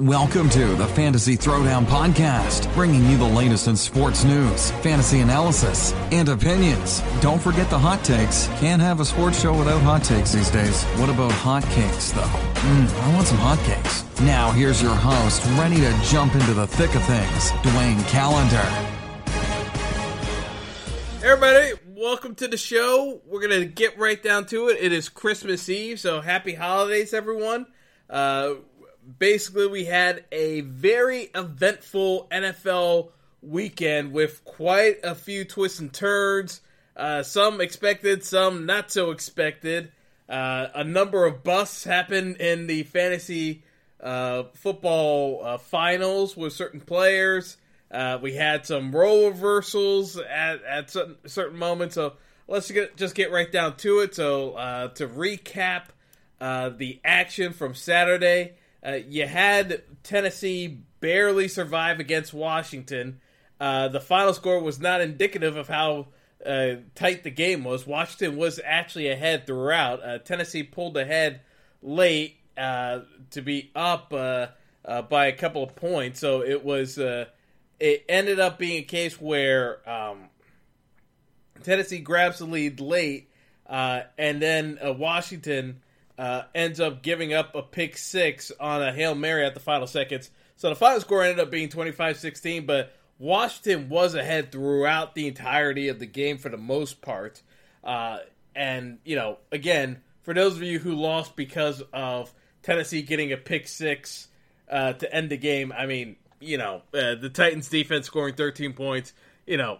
Welcome to the Fantasy Throwdown Podcast, bringing you the latest in sports news, fantasy analysis, and opinions. Don't forget the hot takes. Can't have a sports show without hot takes these days. What about hot cakes, though? Mmm, I want some hot cakes. Now, here's your host, ready to jump into the thick of things, Dwayne Calendar. Everybody, welcome to the show. We're going to get right down to it. It is Christmas Eve, so happy holidays, everyone. Uh, basically we had a very eventful NFL weekend with quite a few twists and turns. Uh, some expected, some not so expected. Uh, a number of busts happened in the fantasy uh, football uh, finals with certain players. Uh, we had some role reversals at, at certain, certain moments. So let's get, just get right down to it. So uh, to recap the action from Saturday, uh, you had Tennessee barely survive against Washington. Uh, the final score was not indicative of how uh, tight the game was. Washington was actually ahead throughout. Uh, Tennessee pulled ahead late uh, to be up uh, by a couple of points. So it was. it ended up being a case where um, Tennessee grabs the lead late, and then Washington uh, ends up giving up a pick six on a Hail Mary at the final seconds. So the final score ended up being 25 16, but Washington was ahead throughout the entirety of the game for the most part. Uh, and, you know, again, for those of you who lost because of Tennessee getting a pick six uh, to end the game, I mean, you know, uh, the Titans defense scoring 13 points, you know,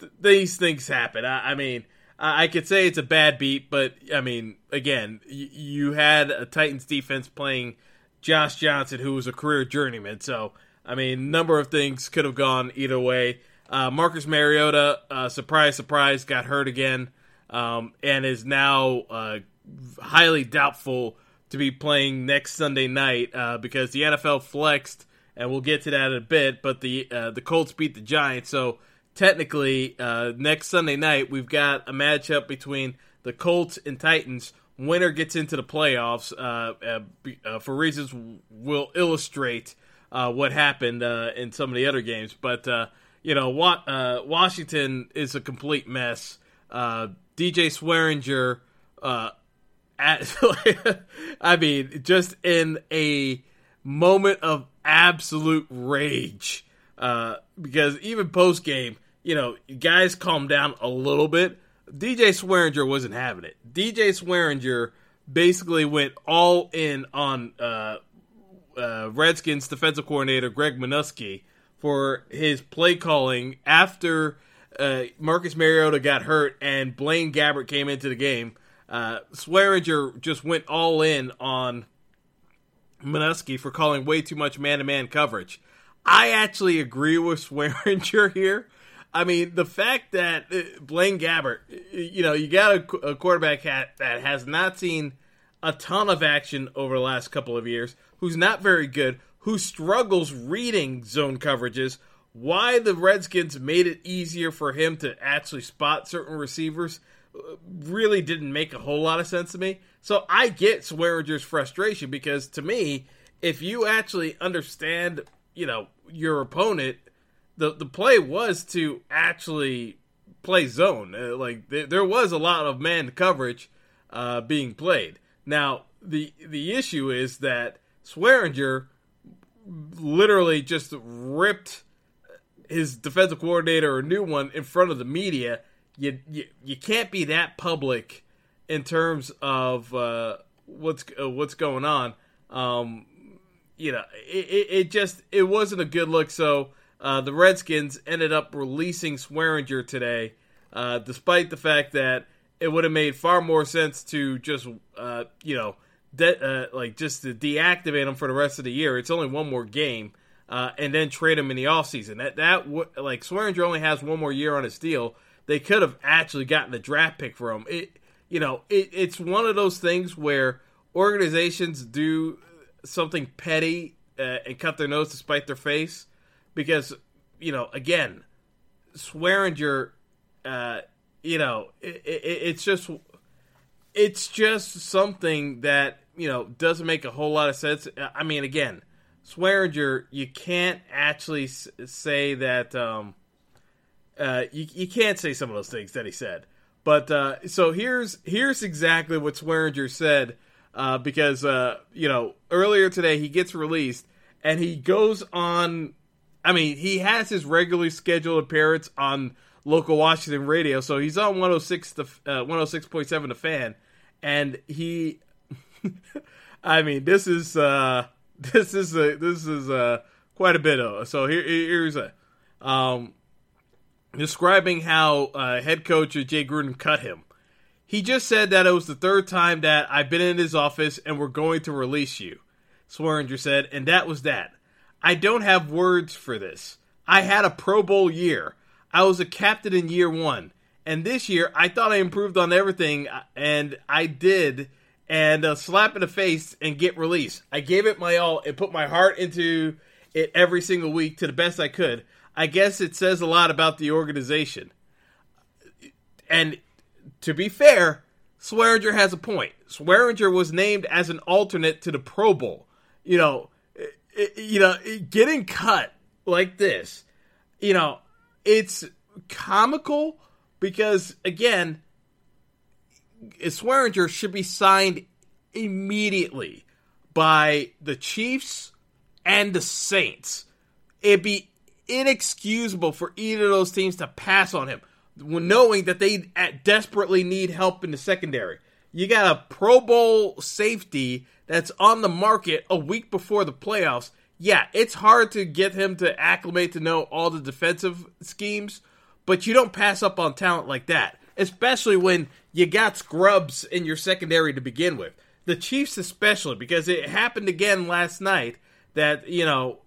th- these things happen. I, I mean, I could say it's a bad beat, but I mean, again, you had a Titans defense playing Josh Johnson, who was a career journeyman. So, I mean, number of things could have gone either way. Uh, Marcus Mariota, uh, surprise, surprise, got hurt again, um, and is now uh, highly doubtful to be playing next Sunday night uh, because the NFL flexed, and we'll get to that in a bit. But the uh, the Colts beat the Giants, so technically, uh, next Sunday night, we've got a matchup between the Colts and Titans. Winner gets into the playoffs uh, uh, uh for reasons we'll illustrate uh, what happened in some of the other games. But, you know, wa- Washington is a complete mess. DJ Swearinger, at, I mean, just in a moment of absolute rage. Uh, because even post game, you know, guys calm down a little bit. DJ Swearinger wasn't having it. DJ Swearinger basically went all in on uh, uh, Redskins defensive coordinator Greg Manusky for his play calling after uh, Marcus Mariota got hurt and Blaine Gabbert came into the game. Uh, Swearinger just went all in on Manusky for calling way too much man to man coverage. I actually agree with Swearinger here. I mean, the fact that uh, Blaine Gabbert, you know, you got a, a quarterback hat that has not seen a ton of action over the last couple of years, who's not very good, who struggles reading zone coverages. Why the Redskins made it easier for him to actually spot certain receivers uh, really didn't make a whole lot of sense to me. So I get Swearinger's frustration because to me, if you actually understand you know your opponent the the play was to actually play zone uh, like th- there was a lot of man coverage uh, being played now the the issue is that Swearinger literally just ripped his defensive coordinator or new one in front of the media. You you, you can't be that public in terms of uh, what's uh, what's going on. Um, you know, it, it, it, just it wasn't a good look. So uh, the Redskins ended up releasing Swearinger today, uh, despite the fact that it would have made far more sense to just uh, you know de- uh, like just to deactivate him for the rest of the year. It's only one more game. Uh, and then trade him in the offseason. That that like Swearinger only has one more year on his deal. They could have actually gotten a draft pick for him. It you know it, it's one of those things where organizations do something petty uh, and cut their nose to spite their face because you know again Swearinger, uh, you know it, it, it's just it's just something that you know doesn't make a whole lot of sense. I mean, again, Swearinger, you can't actually say that. Um, uh, you you can't say some of those things that he said. But uh, so here's here's exactly what Swearinger said uh, because uh, you know earlier today he gets released and he goes on. I mean, he has his regularly scheduled appearance on local Washington radio, so he's on 106 the uh, 106.7 the fan, and he. I mean, this is uh, this is a, this is uh, quite a bit of. So here here's a um, describing how uh, head coach Jay Gruden cut him. He just said that it was the third time that I've been in his office and we're going to release you. Swearinger said, and that was that. I don't have words for this. I had a Pro Bowl year. I was a captain in year one. And this year, I thought I improved on everything, and I did. And a slap in the face and get released. I gave it my all and put my heart into it every single week to the best I could. I guess it says a lot about the organization. And to be fair, Swearinger has a point. Swearinger was named as an alternate to the Pro Bowl. You know, you know, getting cut like this, you know, it's comical because again, Swearinger should be signed immediately by the Chiefs and the Saints. It'd be inexcusable for either of those teams to pass on him knowing that they desperately need help in the secondary. You got a Pro Bowl safety that's on the market a week before the playoffs. Yeah, it's hard to get him to acclimate to know all the defensive schemes, but you don't pass up on talent like that, especially when you got scrubs in your secondary to begin with. The Chiefs, especially, because it happened again last night that, you know,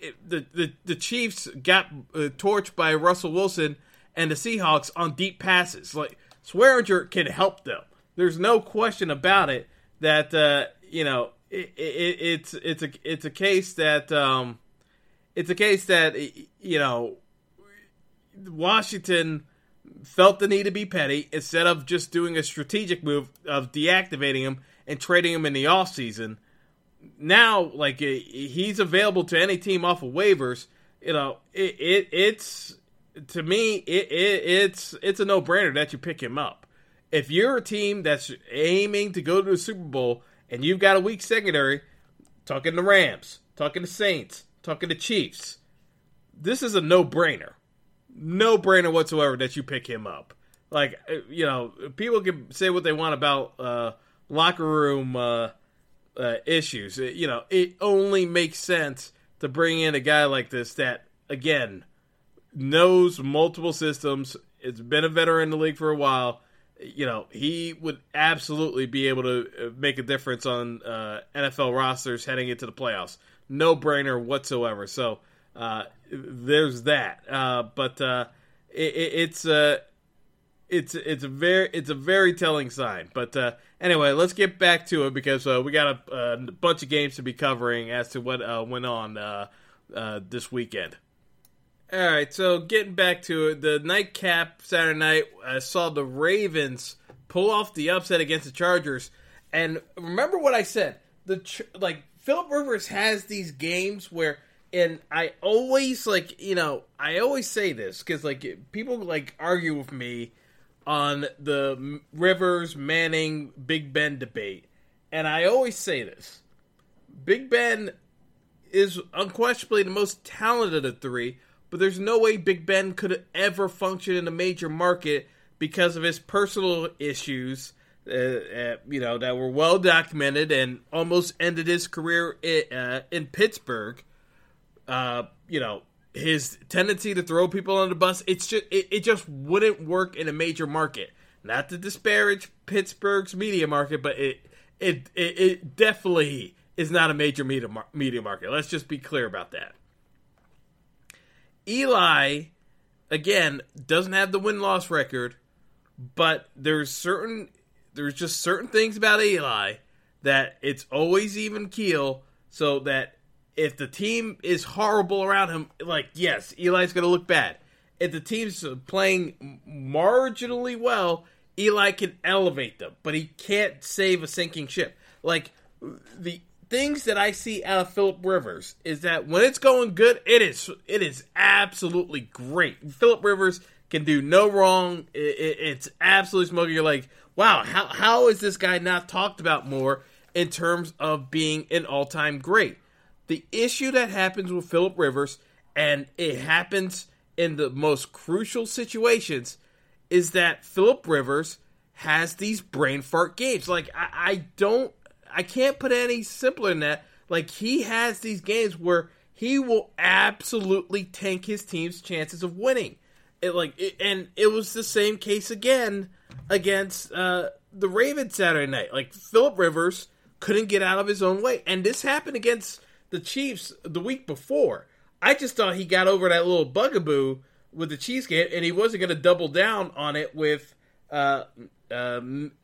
it, the, the, the Chiefs got uh, torched by Russell Wilson and the Seahawks on deep passes. Like Swearinger can help them. There's no question about it that uh, you know it, it, it's it's a it's a case that um, it's a case that you know Washington felt the need to be petty instead of just doing a strategic move of deactivating him and trading him in the offseason. Now, like he's available to any team off of waivers. You know, it, it it's to me, it, it, it's it's a no brainer that you pick him up. If you're a team that's aiming to go to the Super Bowl and you've got a weak secondary, talking to Rams, talking to Saints, talking to Chiefs, this is a no brainer, no brainer whatsoever that you pick him up. Like uh, you know, people can say what they want about uh, locker room uh, uh issues. You know, it only makes sense to bring in a guy like this that again knows multiple systems. It's been a veteran in the league for a while. You know, he would absolutely be able to uh, make a difference on uh, NFL rosters heading into the playoffs. No brainer whatsoever. So uh, there's that. Uh, but uh, it, it's uh, it's it's a very it's a very telling sign. But anyway, let's get back to it because we got a, a, bunch of games to be covering as to what went on this weekend. All right, so getting back to it, the nightcap Saturday night, I saw the Ravens pull off the upset against the Chargers, and remember what I said. The like Philip Rivers has these games where, and I always like you know I always say this because like people like argue with me on the Rivers Manning Big Ben debate, and I always say this: Big Ben is unquestionably the most talented of the three, but there's no way Big Ben could ever function in a major market because of his personal issues, uh, uh, you know, that were well documented and almost ended his career in, uh, in Pittsburgh. Uh, you know, his tendency to throw people on the bus, it's just it, it just wouldn't work in a major market. Not to disparage Pittsburgh's media market, but it it it, it definitely is not a major media media market. Let's just be clear about that. Eli, again, doesn't have the win loss record, but there's certain there's just certain things about Eli that it's always even keel, so that if the team is horrible around him, like yes, Eli's going to look bad. If the team's playing marginally well, Eli can elevate them, but he can't save a sinking ship. Like the things that I see out of Philip Rivers is that when it's going good, it is it is absolutely great. Philip Rivers can do no wrong. It, it, it's absolutely smoking. You're like, wow, how how is this guy not talked about more in terms of being an all time great? The issue that happens with Philip Rivers, and it happens in the most crucial situations, is that Philip Rivers has these brain fart games. Like I, I don't I can't put any simpler than that. Like he has these games where he will absolutely tank his team's chances of winning. It like it, and it was the same case again against uh, the Ravens Saturday night. Like Philip Rivers couldn't get out of his own way, and this happened against the Chiefs the week before. I just thought he got over that little bugaboo with the Chiefs game, and he wasn't going to double down on it with uh, uh,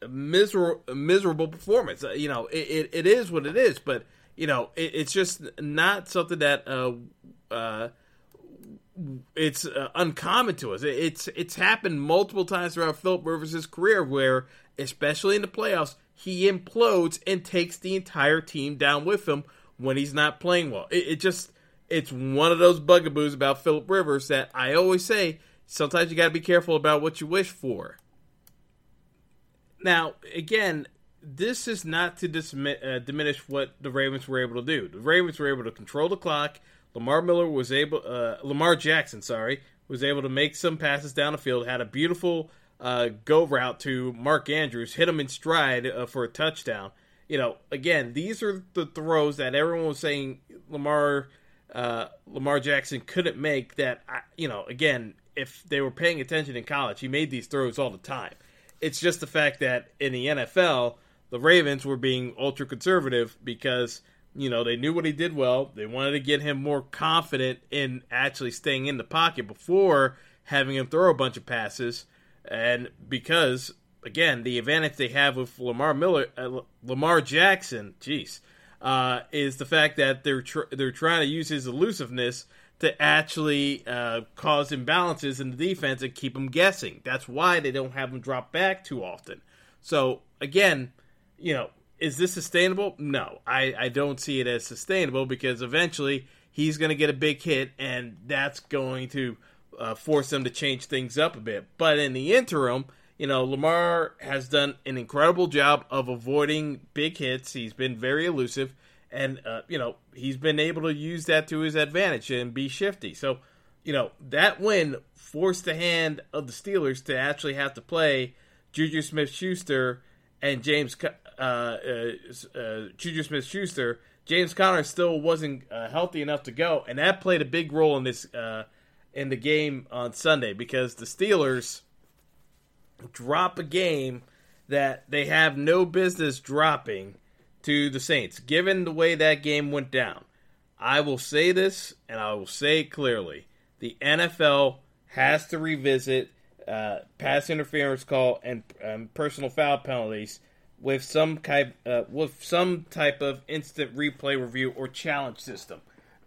miserable miserable performance. Uh, you know, it, it, it is what it is, but you know, it, it's just not something that uh, uh, it's uh, uncommon to us. It's it's happened multiple times throughout Philip Rivers' career, where especially in the playoffs, he implodes and takes the entire team down with him when he's not playing well. It, it just it's one of those bugaboos about Philip Rivers that I always say. Sometimes you got to be careful about what you wish for. Now, again, this is not to dismi- uh, diminish what the Ravens were able to do. The Ravens were able to control the clock. Lamar Miller was able, uh, Lamar Jackson, sorry, was able to make some passes down the field. Had a beautiful uh, go route to Mark Andrews, hit him in stride uh, for a touchdown. You know, again, these are the throws that everyone was saying Lamar uh, Lamar Jackson couldn't make. That you know, again, if they were paying attention in college, he made these throws all the time. It's just the fact that in the NFL, the Ravens were being ultra conservative because you know they knew what he did well. They wanted to get him more confident in actually staying in the pocket before having him throw a bunch of passes, and because again the advantage they have with Lamar Miller, uh, Lamar Jackson, jeez, uh, is the fact that they're tr- they're trying to use his elusiveness to actually uh, cause imbalances in the defense and keep them guessing. That's why they don't have them drop back too often. So again, you know, is this sustainable? No, I, I don't see it as sustainable because eventually he's going to get a big hit and that's going to uh, force them to change things up a bit. But in the interim, you know, Lamar has done an incredible job of avoiding big hits. He's been very elusive and uh, you know he's been able to use that to his advantage and be shifty. So, you know that win forced the hand of the Steelers to actually have to play Juju Smith-Schuster and James uh, uh, uh, Juju Smith-Schuster. James Conner still wasn't uh, healthy enough to go, and that played a big role in this uh, in the game on Sunday because the Steelers drop a game that they have no business dropping to the Saints, given the way that game went down. I will say this, and I will say it clearly: the NFL has to revisit uh, pass interference call and um, personal foul penalties with some type uh, with some type of instant replay review or challenge system.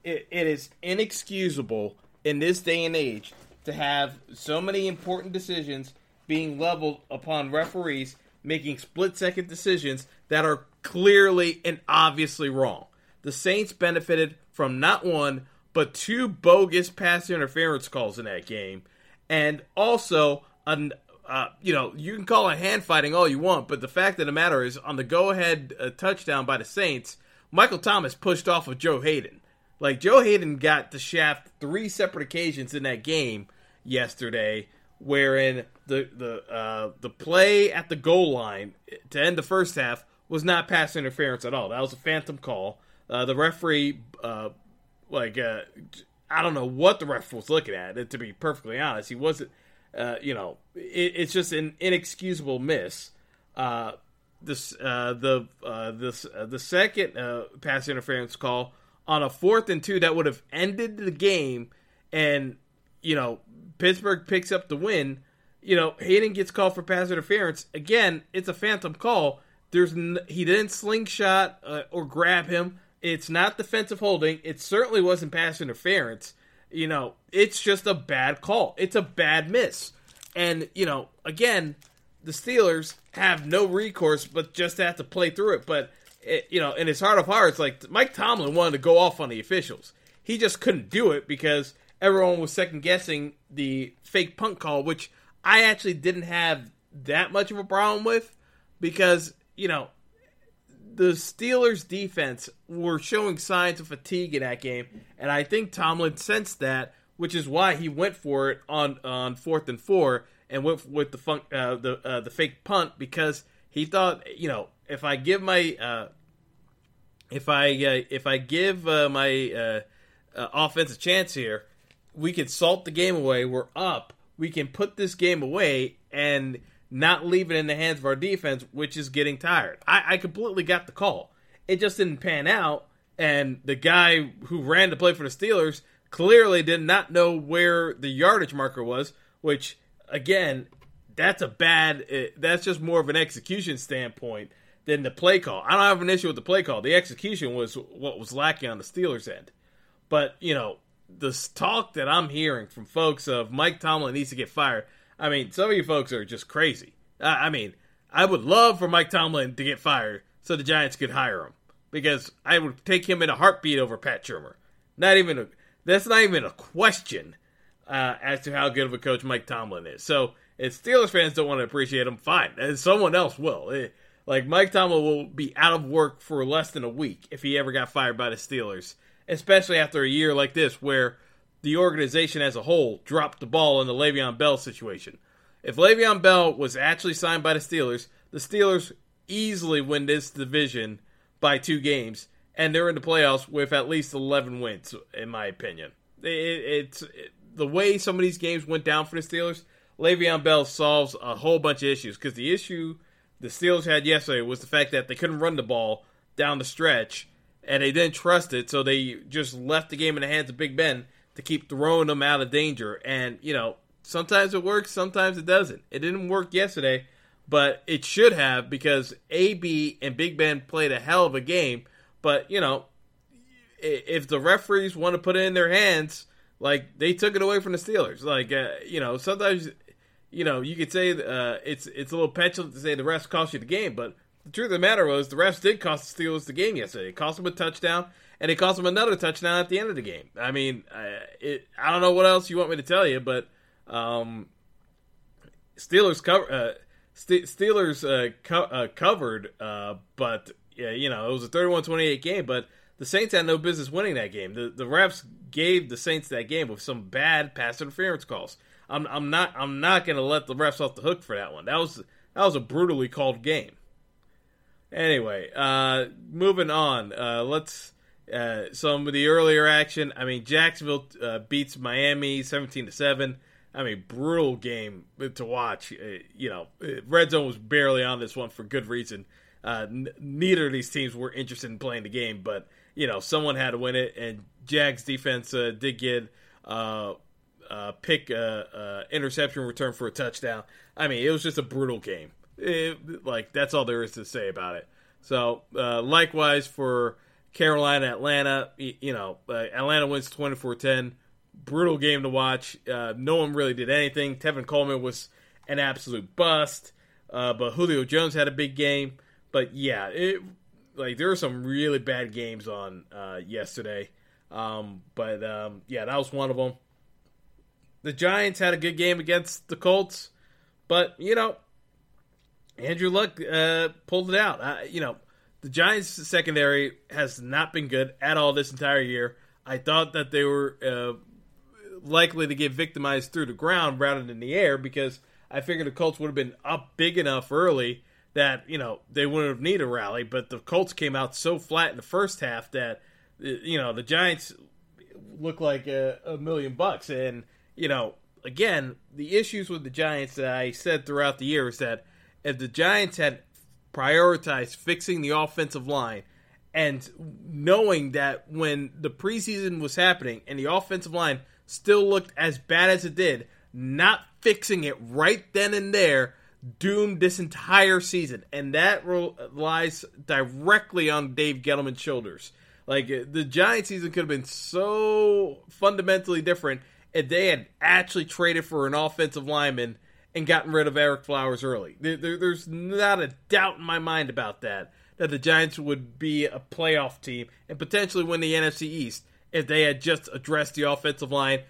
It, it is inexcusable in this day and age to have so many important decisions being leveled upon referees making split second decisions that are clearly and obviously wrong. The Saints benefited from not one, but two bogus pass interference calls in that game. And also, an, uh, you know, you can call it hand fighting all you want, but the fact of the matter is, on the go ahead uh, touchdown by the Saints, Michael Thomas pushed off of Joe Haden. Like Joe Haden got the shaft three separate occasions in that game yesterday, wherein the the uh, the play at the goal line to end the first half was not pass interference at all. That was a phantom call. Uh, the referee, uh, like, uh, I don't know what the ref was looking at. To be perfectly honest, he wasn't. Uh, you know, it, it's just an inexcusable miss. Uh, this the this the second pass interference call on a fourth and two that would have ended the game, and you know Pittsburgh picks up the win. You know Haden gets called for pass interference again. It's a phantom call. There's n- he didn't slingshot uh, or grab him. It's not defensive holding. It certainly wasn't pass interference. You know, it's just a bad call. It's a bad miss. And, you know, again, the Steelers have no recourse but just have to play through it. But, it, you know, in his heart of hearts, like Mike Tomlin wanted to go off on the officials. He just couldn't do it because everyone was second guessing the fake punt call, which I actually didn't have that much of a problem with because, you know, the Steelers defense were showing signs of fatigue in that game, and I think Tomlin sensed that, which is why he went for it on on fourth and four and went with the fun, uh, the uh, the fake punt because he thought, you know, if I give my uh, if I uh, if I give uh, my uh, offense a chance here, we can salt the game away. We're up. We can put this game away and not leave it in the hands of our defense, which is getting tired. I, I completely got the call. It just didn't pan out, and the guy who ran to play for the Steelers clearly did not know where the yardage marker was, which again, that's a bad. Eh, that's just more of an execution standpoint than the play call. I don't have an issue with the play call. The execution was what was lacking on the Steelers' end. But you know, the talk that I'm hearing from folks of Mike Tomlin needs to get fired. I mean, some of you folks are just crazy. I mean, I would love for Mike Tomlin to get fired so the Giants could hire him because I would take him in a heartbeat over Pat Shurmur. Not even a, that's not even a question uh, as to how good of a coach Mike Tomlin is. So if Steelers fans don't want to appreciate him, fine, and someone else will. It, eh, like Mike Tomlin will be out of work for less than a week if he ever got fired by the Steelers, especially after a year like this where the organization as a whole dropped the ball in the Le'Veon Bell situation. If Le'Veon Bell was actually signed by the Steelers, the Steelers easily win this division by two games, and they're in the playoffs with at least 11 wins, in my opinion. It, it's it, the way some of these games went down for the Steelers. Le'Veon Bell solves a whole bunch of issues because the issue the Steelers had yesterday was the fact that they couldn't run the ball down the stretch, and they didn't trust it, so they just left the game in the hands of Big Ben to keep throwing them out of danger. And you know, sometimes it works, sometimes it doesn't. It didn't work yesterday, but it should have because AB and Big Ben played a hell of a game. But you know, if the referees want to put it in their hands, like they took it away from the Steelers. Like uh, you know, sometimes you know you could say uh, it's it's a little petulant to say the refs cost you the game, but the truth of the matter was the refs did cost the Steelers the game yesterday. It cost them a touchdown, and it cost them another touchdown at the end of the game. I mean, I, it, I don't know what else you want me to tell you, but um, Steelers cover uh, St- Steelers uh, co- uh, covered, uh, but yeah, you know it was a 31-28 game. But the Saints had no business winning that game. The the refs gave the Saints that game with some bad pass interference calls. I'm I'm not I'm not going to let the refs off the hook for that one. That was that was a brutally called game. Anyway, uh, moving on. Uh, let's uh, some of the earlier action. I mean, Jacksonville uh, beats Miami seventeen to seven. I mean, brutal game to watch. Uh, you know, uh, Red Zone was barely on this one for good reason. Uh, n- neither of these teams were interested in playing the game, but you know, someone had to win it, and Jags defense did get pick interception return for a touchdown. I mean, it was just a brutal game. It, like that's all there is to say about it. So, uh, likewise for Carolina, Atlanta, you know, Atlanta wins 24-10 brutal game to watch. Uh, no one really did anything. Tevin Coleman was an absolute bust, uh, but Julio Jones had a big game. But yeah, it like there were some really bad games on uh, yesterday. Um, but um, yeah, that was one of them. The Giants had a good game against the Colts, but you know, Andrew Luck uh, pulled it out. you know, the Giants secondary has not been good at all this entire year. I thought that they were uh, likely to get victimized through the ground rather than the air because I figured the Colts would have been up big enough early that you know they wouldn't have needed a rally. But the Colts came out so flat in the first half that uh, you know the Giants look like a, a million bucks. And you know, again, the issues with the Giants that I said throughout the year is that if the Giants had prioritized fixing the offensive line and knowing that when the preseason was happening and the offensive line still looked as bad as it did, not fixing it right then and there doomed this entire season. And that relies directly on Dave Gettleman's shoulders. Like, uh, the Giant season could have been so fundamentally different if they had actually traded for an offensive lineman and gotten rid of Ereck Flowers early. There, there, there's not a doubt in my mind about that, that the Giants would be a playoff team and potentially win the NFC East if they had just addressed the offensive line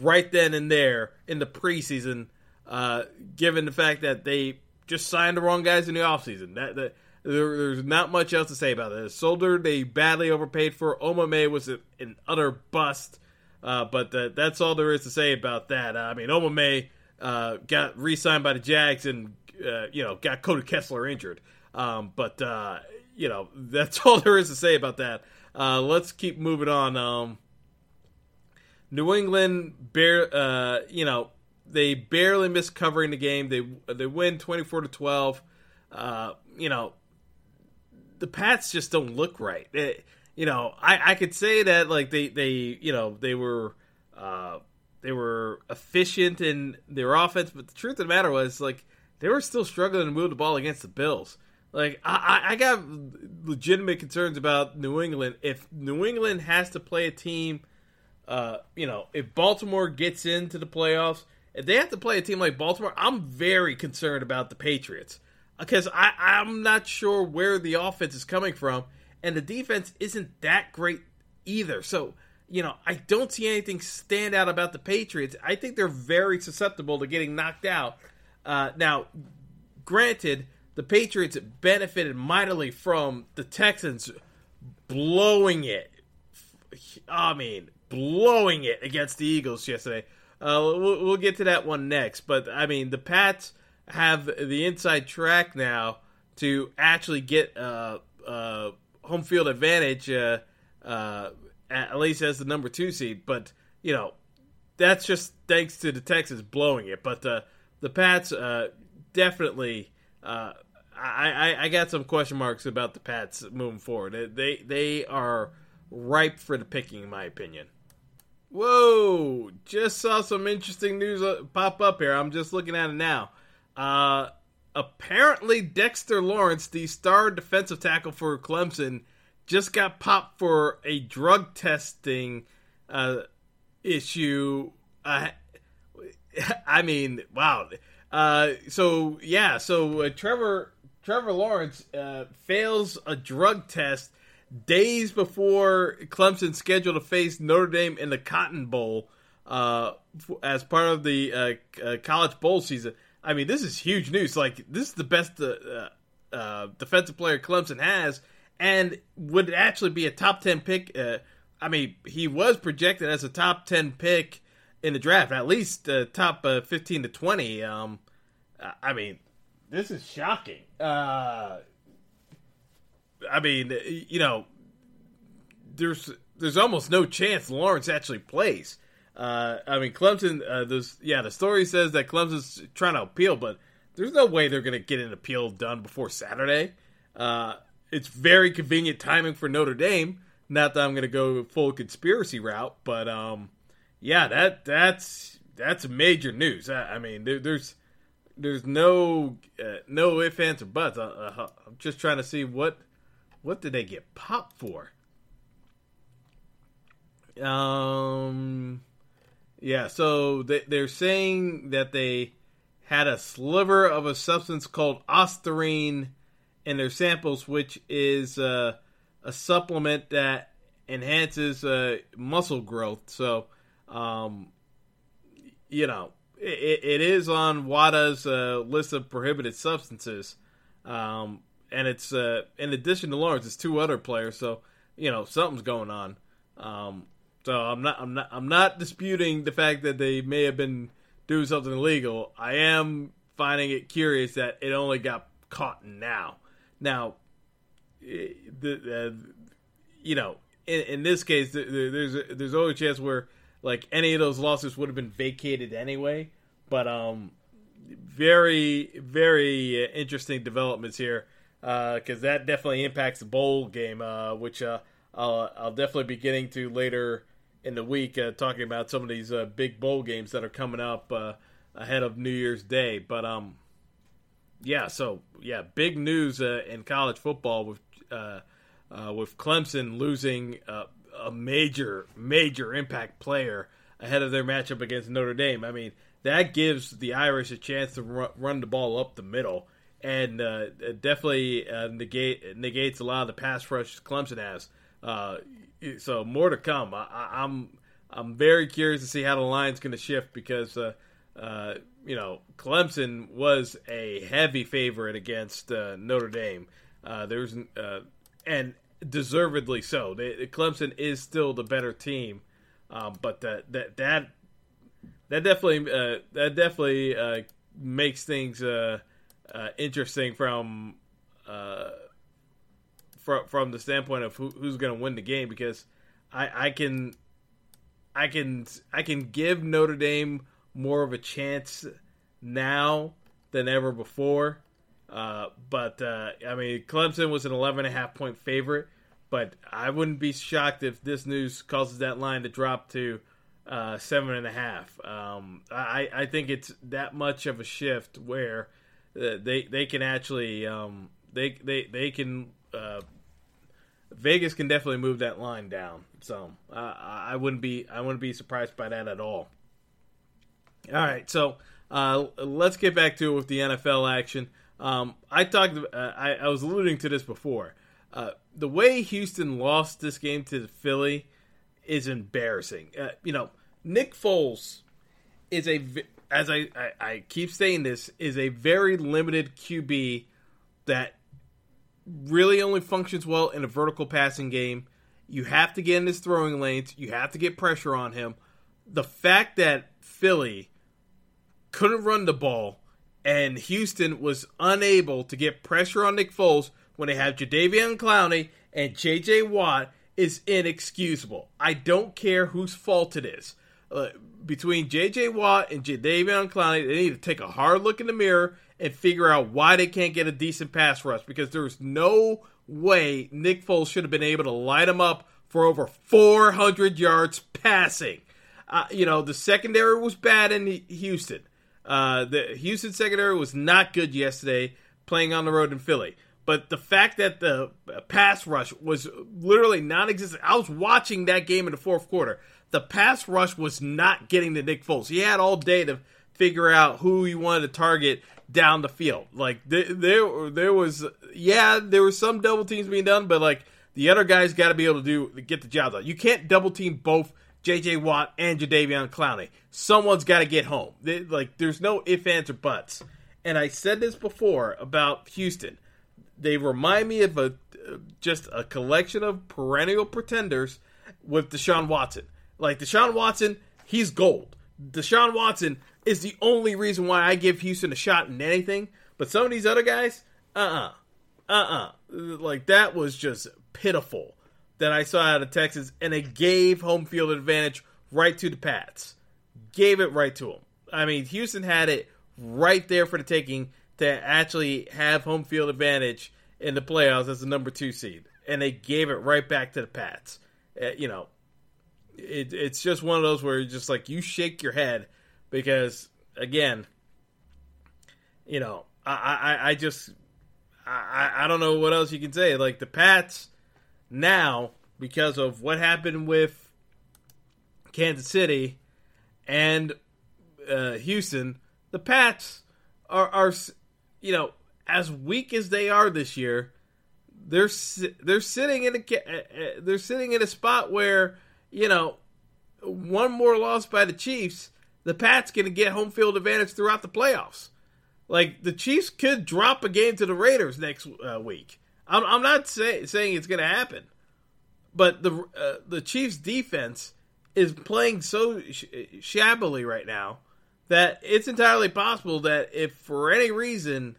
right then and there in the preseason, uh, given the fact that they just signed the wrong guys in the offseason. That, that there, there's not much else to say about it. Solder, they badly overpaid for. Omameh was a, an utter bust. Uh, but the, that's all there is to say about that. I mean, Omameh uh, got re-signed by the Jags and uh, you know got Cody Kessler injured. Um, but uh, you know that's all there is to say about that. Uh, let's keep moving on. Um, New England, bare, uh, you know, they barely missed covering the game. They they win twenty four to twelve. You know, the Pats just don't look right. It, you know, I, I could say that like they they you know they were uh, they were efficient in their offense, but the truth of the matter was like they were still struggling to move the ball against the Bills. Like I, I got legitimate concerns about New England. If New England has to play a team, uh, you know, if Baltimore gets into the playoffs, if they have to play a team like Baltimore, I'm very concerned about the Patriots because I, I'm not sure where the offense is coming from, and the defense isn't that great either. So you know, I don't see anything stand out about the Patriots. I think they're very susceptible to getting knocked out. Uh, now, granted, the Patriots benefited mightily from the Texans blowing it. I mean, blowing it against the Eagles yesterday. Uh, we'll, we'll, get to that one next. But, I mean, the Pats have the inside track now to actually get uh, uh, home field advantage uh, uh, at least as the number two seed. But you know, that's just thanks to the Texans blowing it. But uh, the Pats uh, definitely. Uh, I, I, I got some question marks about the Pats moving forward. They they are ripe for the picking, in my opinion. Whoa! Just saw some interesting news uh, pop up here. I'm just looking at it now. Uh, apparently, Dexter Lawrence, the star defensive tackle for Clemson, just got popped for a drug testing uh, issue. I mean, wow. Uh, so yeah, so uh, Trevor Trevor Lawrence uh, fails a drug test days before Clemson scheduled to face Notre Dame in the Cotton Bowl uh, as part of the college bowl season. I mean, this is huge news. Like, this is the best defensive player Clemson has and would it actually be a top 10 pick. Uh, I mean, he was projected as a top 10 pick in the draft, at least uh, top uh, 15 to 20. Um, I mean, this is shocking. Uh, I mean, you know, there's there's almost no chance Lawrence actually plays. Uh, I mean, Clemson. Uh, there's yeah, the story says that Clemson's trying to appeal, but there's no way they're going to get an appeal done before Saturday. It's very convenient timing for Notre Dame. Not that I'm going to go full conspiracy route, but um, yeah, that that's that's major news. I, I mean, there, there's there's no uh, no ifs ands or buts. I, uh, I'm just trying to see what what did they get popped for. Um, yeah, so they, they're saying that they had a sliver of a substance called ostarine in their samples, which is uh, a supplement that enhances uh, muscle growth. So, um, you know, it, it is on WADA's uh, list of prohibited substances. Um, and it's uh, in addition to Lawrence, it's two other players. So, you know, something's going on. Um, So I'm not I'm not I'm not disputing the fact that they may have been doing something illegal. I am finding it curious that it only got caught now. Now, eh, the uh, you know in, in this case there's there's always a chance where like any of those lawsuits would have been vacated anyway. But um, very very uh, interesting developments here because uh, that definitely impacts the bowl game, uh, which uh, I'll, I'll definitely be getting to later in the week, uh, talking about some of these uh, big bowl games that are coming up ahead of New Year's Day. But um, yeah, so yeah, big news in college football with with Clemson losing a major major impact player ahead of their matchup against Notre Dame. I mean, that gives the Irish a chance to run the ball up the middle and uh, definitely uh, negate negates a lot of the pass rush Clemson has. Uh, so more to come. I, am I'm, I'm very curious to see how the line's going to shift because uh, uh, you know Clemson was a heavy favorite against uh, Notre Dame. there's and deservedly so. They, Clemson is still the better team, um, but that that that that definitely that definitely makes things uh, interesting from uh, from from the standpoint of who, who's going to win the game because I, I can I can I can give Notre Dame more of a chance now than ever before. Uh, but uh, I mean, Clemson was an 11 and a half point favorite, but I wouldn't be shocked if this news causes that line to drop to uh, seven and a half. Um, I, I think it's that much of a shift where uh, they they can actually um, they they they can uh, Vegas can definitely move that line down. So I wouldn't be I wouldn't be surprised by that at all. All right, so uh, let's get back to it with the NFL action. Um, I talked. Uh, I, I, was alluding to this before. Uh, the way Houston lost this game to Philly is embarrassing. you know, Nick Foles is a as I, I, I keep saying this, is a very limited QB that really only functions well in a vertical passing game. You have to get in his throwing lanes. You have to get pressure on him. The fact that Philly couldn't run the ball and Houston was unable to get pressure on Nick Foles when they have Jadeveon Clowney and J.J. Watt is inexcusable. I don't care whose fault it is. Uh, between J.J. Watt and Jadeveon Clowney, they need to take a hard look in the mirror and figure out why they can't get a decent pass rush because there's no way Nick Foles should have been able to light them up for over 400 yards passing. Uh, you know, the secondary was bad in Houston. Uh, the Houston secondary was not good yesterday playing on the road in Philly. But the fact that the pass rush was literally non existent, I was watching that game in the fourth quarter the pass rush was not getting to Nick Foles. He had all day to figure out who he wanted to target down the field. Like there, there, there was, yeah, there were some double teams being done, but like the other guys got to be able to do get the job done. You can't double team both J.J. Watt and Jadeveon Clowney. Someone's got to get home. They, like there's no ifs, ands, or buts. And I said this before about Houston. They remind me of a just a collection of perennial pretenders with Deshaun Watson. Like Deshaun Watson, he's gold. Deshaun Watson is the only reason why I give Houston a shot in anything. But some of these other guys, uh uh-uh, uh, Like that was just pitiful that I saw out of Texas, and it gave home field advantage right to the Pats. Gave it right to them. I mean, Houston had it right there for the taking to actually have home field advantage in the playoffs as the number two seed, and they gave it right back to the Pats. Uh, you know, it, it's just one of those where just like you shake your head because again, you know, I I, I just I, I don't know what else you can say. Like the Pats now because of what happened with Kansas City and uh, Houston, the Pats are are you know as weak as they are this year. They're they're sitting in a uh, uh, they're sitting in a spot where you know, one more loss by the Chiefs, the Pats going to get home field advantage throughout the playoffs. Like the Chiefs could drop a game to the Raiders next uh, week. I'm, I'm not say, saying it's going to happen, but the uh, the Chiefs defense is playing so sh- shabbily right now that it's entirely possible that if for any reason,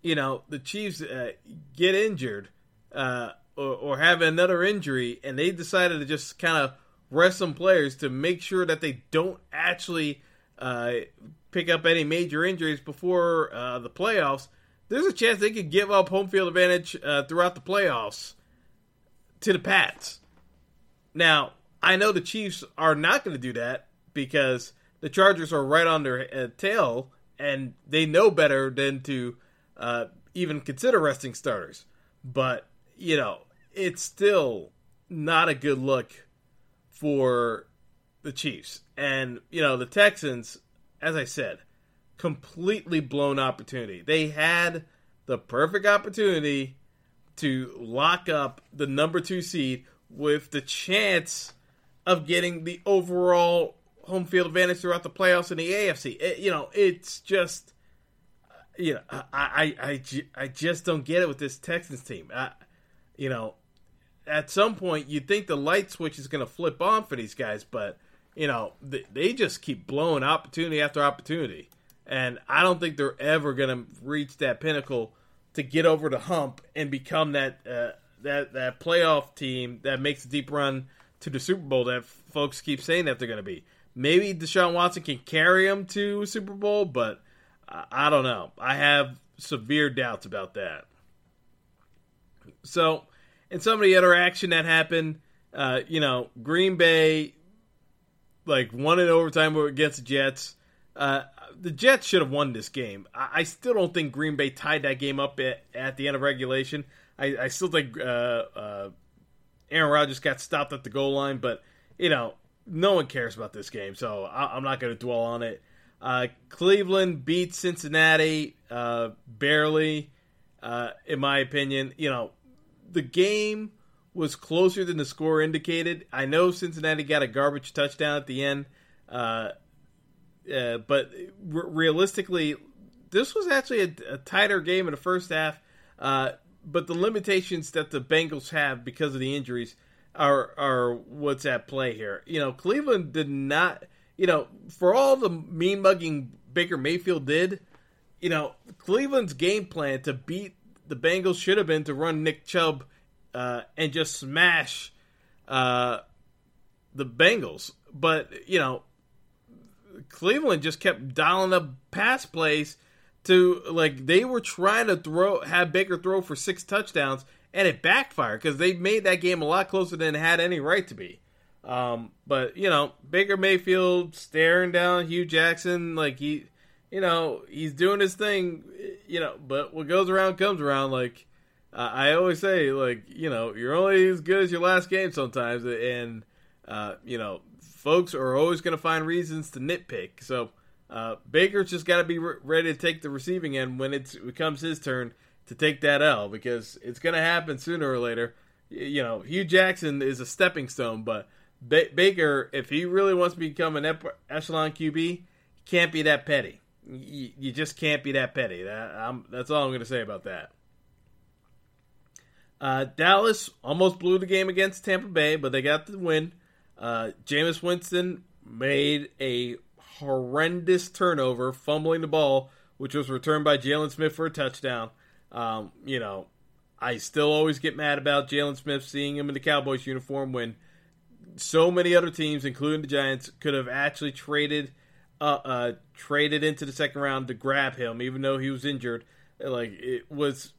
you know, the Chiefs uh, get injured uh, or, or have another injury and they decided to just kind of rest some players to make sure that they don't actually uh, pick up any major injuries before uh, the playoffs, there's a chance they could give up home field advantage uh, throughout the playoffs to the Pats. Now, I know the Chiefs are not going to do that because the Chargers are right on their uh, tail and they know better than to uh, even consider resting starters. But, you know, it's still not a good look for the Chiefs. And, you know, the Texans, as I said, completely blown opportunity. They had the perfect opportunity to lock up the number two seed with the chance of getting the overall home field advantage throughout the playoffs in the AFC. It, you know, it's just, you know, I, I, I, I just don't get it with this Texans team. I, you know, at some point you'd think the light switch is going to flip on for these guys, but you know, they, they just keep blowing opportunity after opportunity. And I don't think they're ever going to reach that pinnacle to get over the hump and become that uh, that that playoff team that makes a deep run to the Super Bowl that folks keep saying that they're going to be. Maybe Deshaun Watson can carry them to Super Bowl, but I don't know. I have severe doubts about that. So, in some of the other action that happened, uh, you know, Green Bay like won in overtime against the Jets. Uh, the Jets should have won this game. I, I, still don't think Green Bay tied that game up at, at the end of regulation. I, I still think uh, uh, Aaron Rodgers got stopped at the goal line, but you know no one cares about this game, so I, am not going to dwell on it. Uh, Cleveland beat Cincinnati uh, barely, in my opinion. You know the game was closer than the score indicated. I know Cincinnati got a garbage touchdown at the end, uh, uh, but realistically, this was actually a, a, tighter game in the first half. Uh, but the limitations that the Bengals have because of the injuries are are what's at play here. You know, Cleveland did not. You know, for all the mean mugging Baker Mayfield did, you know, Cleveland's game plan to beat the Bengals should have been to run Nick Chubb uh, and just smash uh, the Bengals. But you know, Cleveland just kept dialing up pass plays to like they were trying to throw have Baker throw for six touchdowns, and it backfired because they made that game a lot closer than it had any right to be. Um, but you know, Baker Mayfield staring down Hue Jackson like he, you know, he's doing his thing. You know, but what goes around comes around. Like uh, I always say, like you know, you're only as good as your last game sometimes, and uh, you know, folks are always going to find reasons to nitpick. So uh, Baker's just got to be re- ready to take the receiving end when it becomes his turn to take that L because it's going to happen sooner or later. You know, Hue Jackson is a stepping stone, but ba- Baker, if he really wants to become an ep- echelon QB, can't be that petty. You, you just can't be that petty. That, that's all I'm going to say about that. Uh, Dallas almost blew the game against Tampa Bay, but they got the win. Uh, Jameis Winston made a horrendous turnover, fumbling the ball, which was returned by Jaylon Smith for a touchdown. Um, you know, I still always get mad about Jaylon Smith seeing him in the Cowboys uniform when so many other teams, including the Giants, could have actually traded uh, uh, traded into the second round to grab him, even though he was injured. Like it was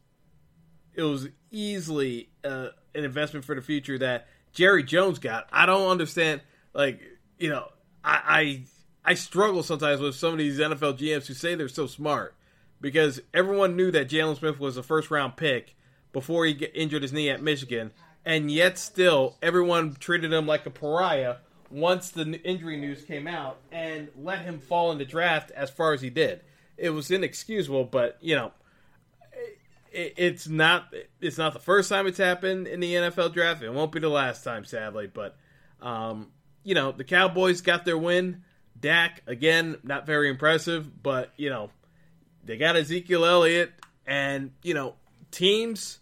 it was easily uh, an investment for the future that Jerry Jones got. I don't understand. Like you know, I, I I struggle sometimes with some of these NFL GMs who say they're so smart because everyone knew that Jaylon Smith was a first round pick before he injured his knee at Michigan, and yet still everyone treated him like a pariah once the injury news came out and let him fall in the draft as far as he did. It was inexcusable, but you know it's not it's not the first time it's happened in the NFL draft. It won't be the last time, sadly. But um, you know, the Cowboys got their win. Dak again, not very impressive, but you know, they got Ezekiel Elliott, and you know, teams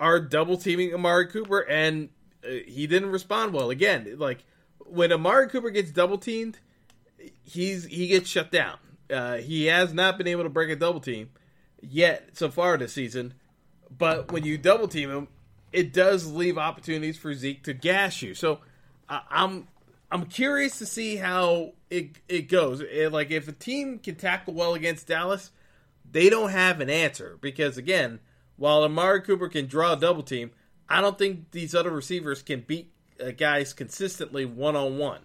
are double teaming Amari Cooper, and uh, he didn't respond well. Again, like when Amari Cooper gets double teamed, he's he gets shut down. Uh, he has not been able to break a double team yet so far this season. But when you double team him, it does leave opportunities for Zeke to gash you. So I'm I'm curious to see how it it goes. It, like if a team can tackle well against Dallas, they don't have an answer because again, while Amari Cooper can draw a double team, I don't think these other receivers can beat uh, guys consistently one on one.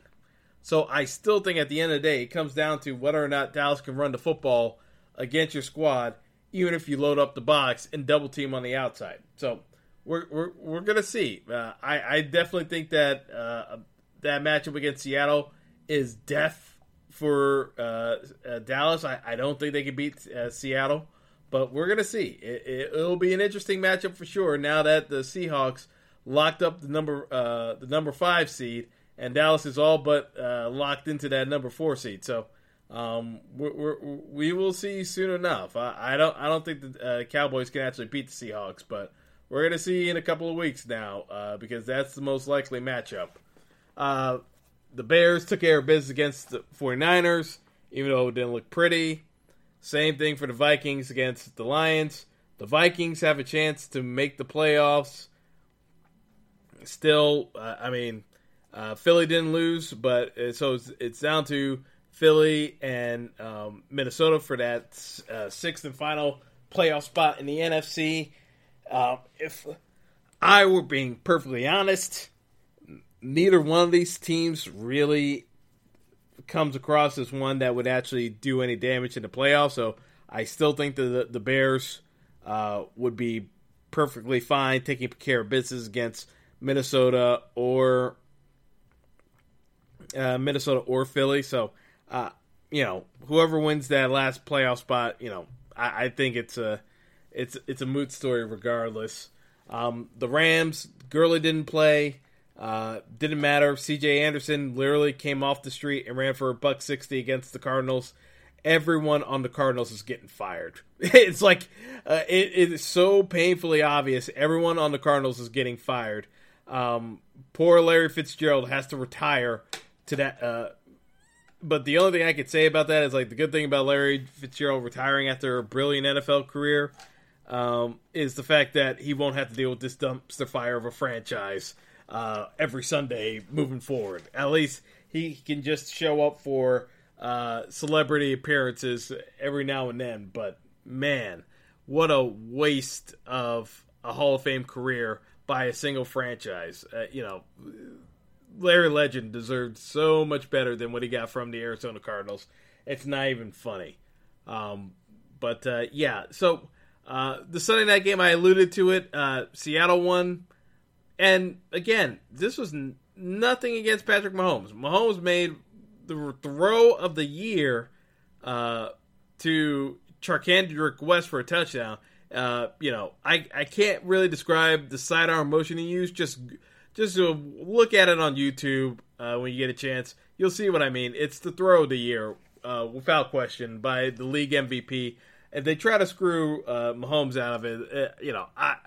So I still think at the end of the day, it comes down to whether or not Dallas can run the football against your squad, even if you load up the box and double team on the outside. So we're we're, we're gonna see. Uh, I I definitely think that uh, that matchup against Seattle is death for uh, uh Dallas. I, I don't think they can beat uh, Seattle, but we're gonna see. It, it, will be an interesting matchup for sure. Now that the Seahawks locked up the number uh, the number five seed, and Dallas is all but locked into that number four seed. So. Um, we're, we're, we will see soon enough. I, I, don't. I don't think the Cowboys can actually beat the Seahawks, but we're to see in a couple of weeks now uh, because that's the most likely matchup. Uh, the Bears took care of business against the 49ers, even though it didn't look pretty. Same thing for the Vikings against the Lions. The Vikings have a chance to make the playoffs. Still, uh, I mean, uh, Philly didn't lose, but uh, so it's, it's down to Philly and um, Minnesota for that uh, sixth and final playoff spot in the NFC. Uh, if I were being perfectly honest, neither one of these teams really comes across as one that would actually do any damage in the playoffs. So I still think that the, the Bears uh, would be perfectly fine taking care of business against Minnesota or uh, Minnesota or Philly. So, uh, you know, whoever wins that last playoff spot, you know, I, I think it's a it's it's a moot story regardless. Um, the Rams, Gurley didn't play. Uh, didn't matter. C.J. Anderson literally came off the street and ran for a buck sixty against the Cardinals. Everyone on the Cardinals is getting fired. it's like uh, it, it is so painfully obvious. Everyone on the Cardinals is getting fired. Um, poor Larry Fitzgerald has to retire to that. Uh, but the only thing I could say about that is like the good thing about Larry Fitzgerald retiring after a brilliant NFL career um, is the fact that he won't have to deal with this dumpster fire of a franchise uh, every Sunday moving forward. At least he can just show up for uh, celebrity appearances every now and then. But man, what a waste of a Hall of Fame career by a single franchise. Uh, you know, Larry Legend deserved so much better than what he got from the Arizona Cardinals. It's not even funny. Um, but uh, yeah, so uh, the Sunday night game, I alluded to it. Uh, Seattle won, and again, this was n- nothing against Patrick Mahomes. Mahomes made the throw of the year uh, to Charcandrick West for a touchdown. Uh, you know, I, I can't really describe the sidearm motion he used. Just just look at it on YouTube uh, when you get a chance. You'll see what I mean. It's the throw of the year, uh, without question, by the league MVP if they try to screw uh, Mahomes out of it, uh, you know, I,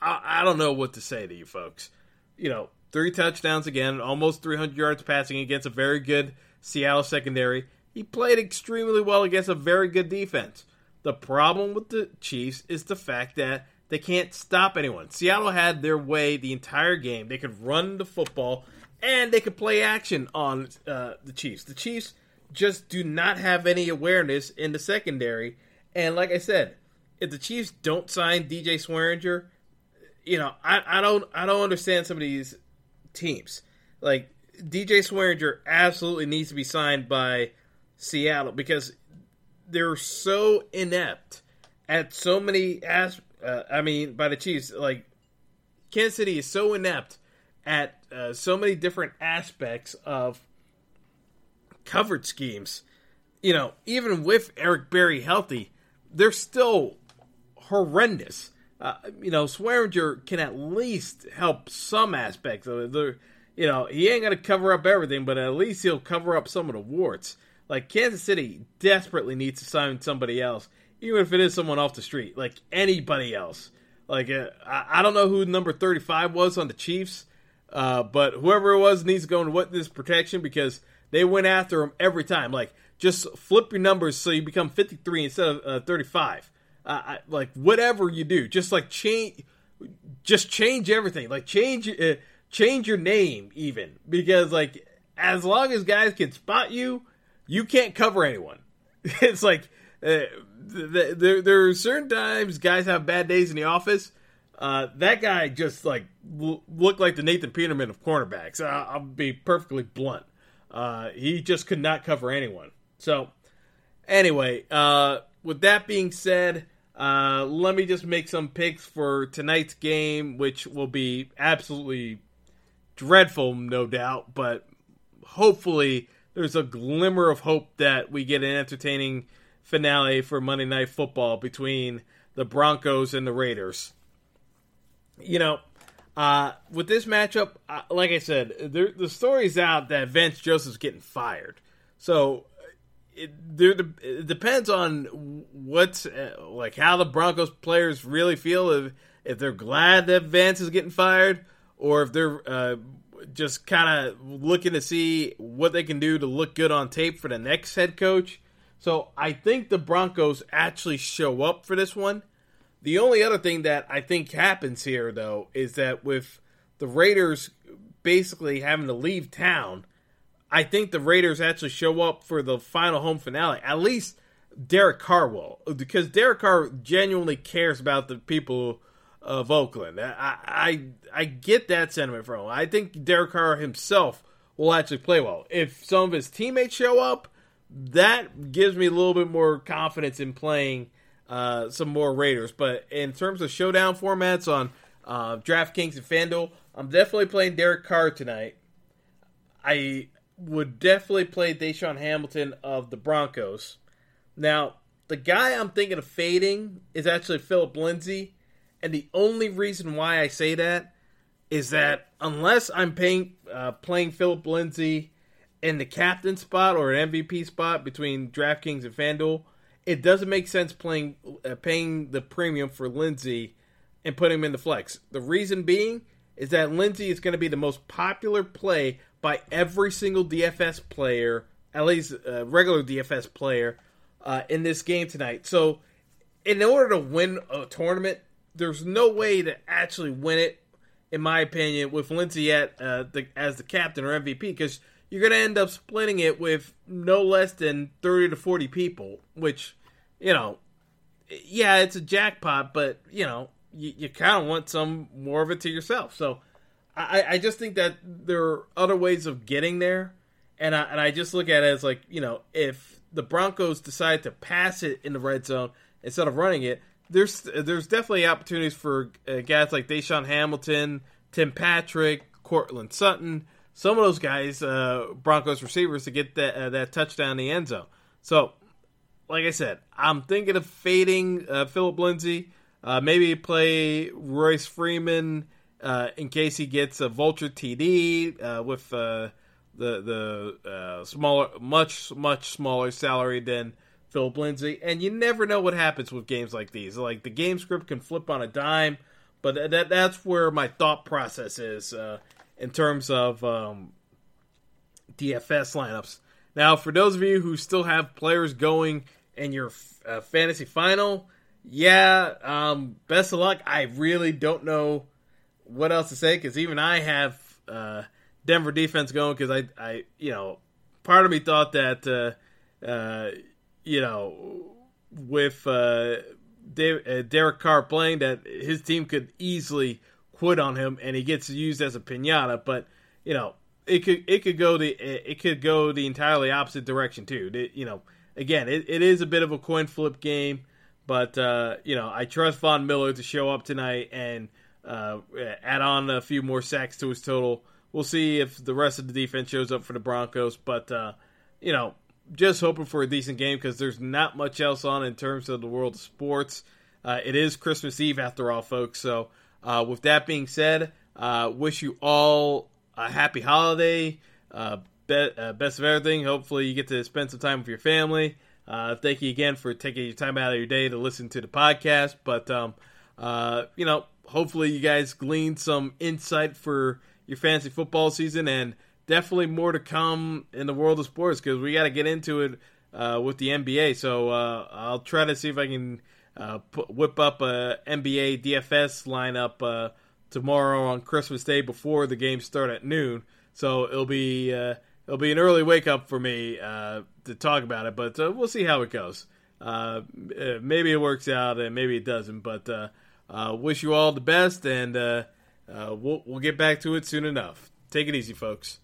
I I don't know what to say to you folks. You know, three touchdowns again, almost 300 yards passing against a very good Seattle secondary. He played extremely well against a very good defense. The problem with the Chiefs is the fact that they can't stop anyone. Seattle had their way the entire game. They could run the football and they could play action on uh, the Chiefs. The Chiefs just do not have any awareness in the secondary and like I said, if the Chiefs don't sign DJ Swearinger, you know, I, I don't I don't understand some of these teams. Like DJ Swearinger absolutely needs to be signed by Seattle because they're so inept at so many as uh, I mean by the Chiefs like Kansas City is so inept at uh, so many different aspects of coverage schemes. You know, even with Eric Berry healthy, they're still horrendous. Uh, you know, Swearinger can at least help some aspects of it. They're, you know, he ain't going to cover up everything, but at least he'll cover up some of the warts. Like, Kansas City desperately needs to sign somebody else, even if it is someone off the street, like anybody else. Like, uh, I, I, don't know who number 35 was on the Chiefs, Uh, but whoever it was needs to go into witness protection because they went after him every time. Like, just flip your numbers so you become 53 instead of uh, 35. Uh, I, like, whatever you do, just like change, just change everything. Like, change, uh, change your name even because like as long as guys can spot you, you can't cover anyone. It's like uh, there there are certain times guys have bad days in the office. Uh, that guy just like l- looked like the Nathan Peterman of cornerbacks. I- will be perfectly blunt. Uh, he just could not cover anyone. So anyway, uh, with that being said, uh, let me just make some picks for tonight's game, which will be absolutely dreadful, no doubt, but hopefully there's a glimmer of hope that we get an entertaining finale for Monday Night Football between the Broncos and the Raiders. You know, uh, with this matchup, uh, like I said, there, the story's out that Vance Joseph's getting fired. So it, there, it depends on what's uh, like how the Broncos players really feel if if they're glad that Vance is getting fired or if they're uh, just kind of looking to see what they can do to look good on tape for the next head coach. So I think the Broncos actually show up for this one. The only other thing that I think happens here, though, is that with the Raiders basically having to leave town, I think the Raiders actually show up for the final home finale. At least Derek Carr will, because Derek Carr genuinely cares about the people of Oakland. I, I I get that sentiment from him. I think Derek Carr himself will actually play well. If some of his teammates show up, that gives me a little bit more confidence in playing uh, some more Raiders. But in terms of showdown formats on uh, DraftKings and FanDuel, I'm definitely playing Derek Carr tonight. I would definitely play DaeSean Hamilton of the Broncos. Now, the guy I'm thinking of fading is actually Phillip Lindsay and the only reason why I say that is that unless I'm paying, uh, playing Phillip Lindsay in the captain spot or an MVP spot between DraftKings and FanDuel, it doesn't make sense playing uh, paying the premium for Lindsay and putting him in the flex. The reason being is that Lindsay is going to be the most popular play by every single DFS player, at least uh, regular DFS player, uh, in this game tonight. So, in order to win a tournament, there's no way to actually win it, in my opinion, with Lindsay at uh, the, as the captain or MVP because you're going to end up splitting it with no less than 30 to 40 people, which, you know, yeah, it's a jackpot, but, you know, you, you kind of want some more of it to yourself. So I, I just think that there are other ways of getting there. And I, and I just look at it as like, you know, if the Broncos decide to pass it in the red zone instead of running it, there's there's definitely opportunities for uh, guys like DaeSean Hamilton, Tim Patrick, Courtland Sutton, some of those guys, uh, Broncos receivers, to get that uh, that touchdown in the end zone. So, like I said, I'm thinking of fading uh, Phillip Lindsay. Uh, maybe play Royce Freeman uh, in case he gets a vulture TD with the the smaller, much much smaller salary than Phillip Lindsay, and you never know what happens with games like these. Like the game script can flip on a dime, but that that's where my thought process is uh, in terms of um, DFS lineups. Now, for those of you who still have players going in your uh, fantasy final, yeah, um, best of luck. I really don't know what else to say because even I have uh, Denver defense going because I, I, you know, part of me thought that uh, uh you know, with uh, uh, Derek Carr playing, that his team could easily quit on him, and he gets used as a pinata. But you know, it could it could go the it could go the entirely opposite direction too. It, you know, again, it, it is a bit of a coin flip game, but uh, you know, I trust Von Miller to show up tonight and uh, add on a few more sacks to his total. We'll see if the rest of the defense shows up for the Broncos, but uh, you know, just hoping for a decent game because there's not much else on in terms of the world of sports. Uh, it is Christmas Eve after all, folks. So, uh, with that being said, uh, wish you all a happy holiday. Uh, be- uh, best of everything. Hopefully, you get to spend some time with your family. Uh, thank you again for taking your time out of your day to listen to the podcast. But, um, you know, hopefully, you guys gleaned some insight for your fantasy football season, and definitely more to come in the world of sports because we got to get into it uh, with the NBA. So uh, I'll try to see if I can uh, put, whip up a NBA DFS lineup uh, tomorrow on Christmas Day before the games start at noon. So it'll be uh, it'll be an early wake up for me uh, to talk about it, but we'll see how it goes. maybe it works out and maybe it doesn't, but wish you all the best and we'll we'll get back to it soon enough. Take it easy, folks.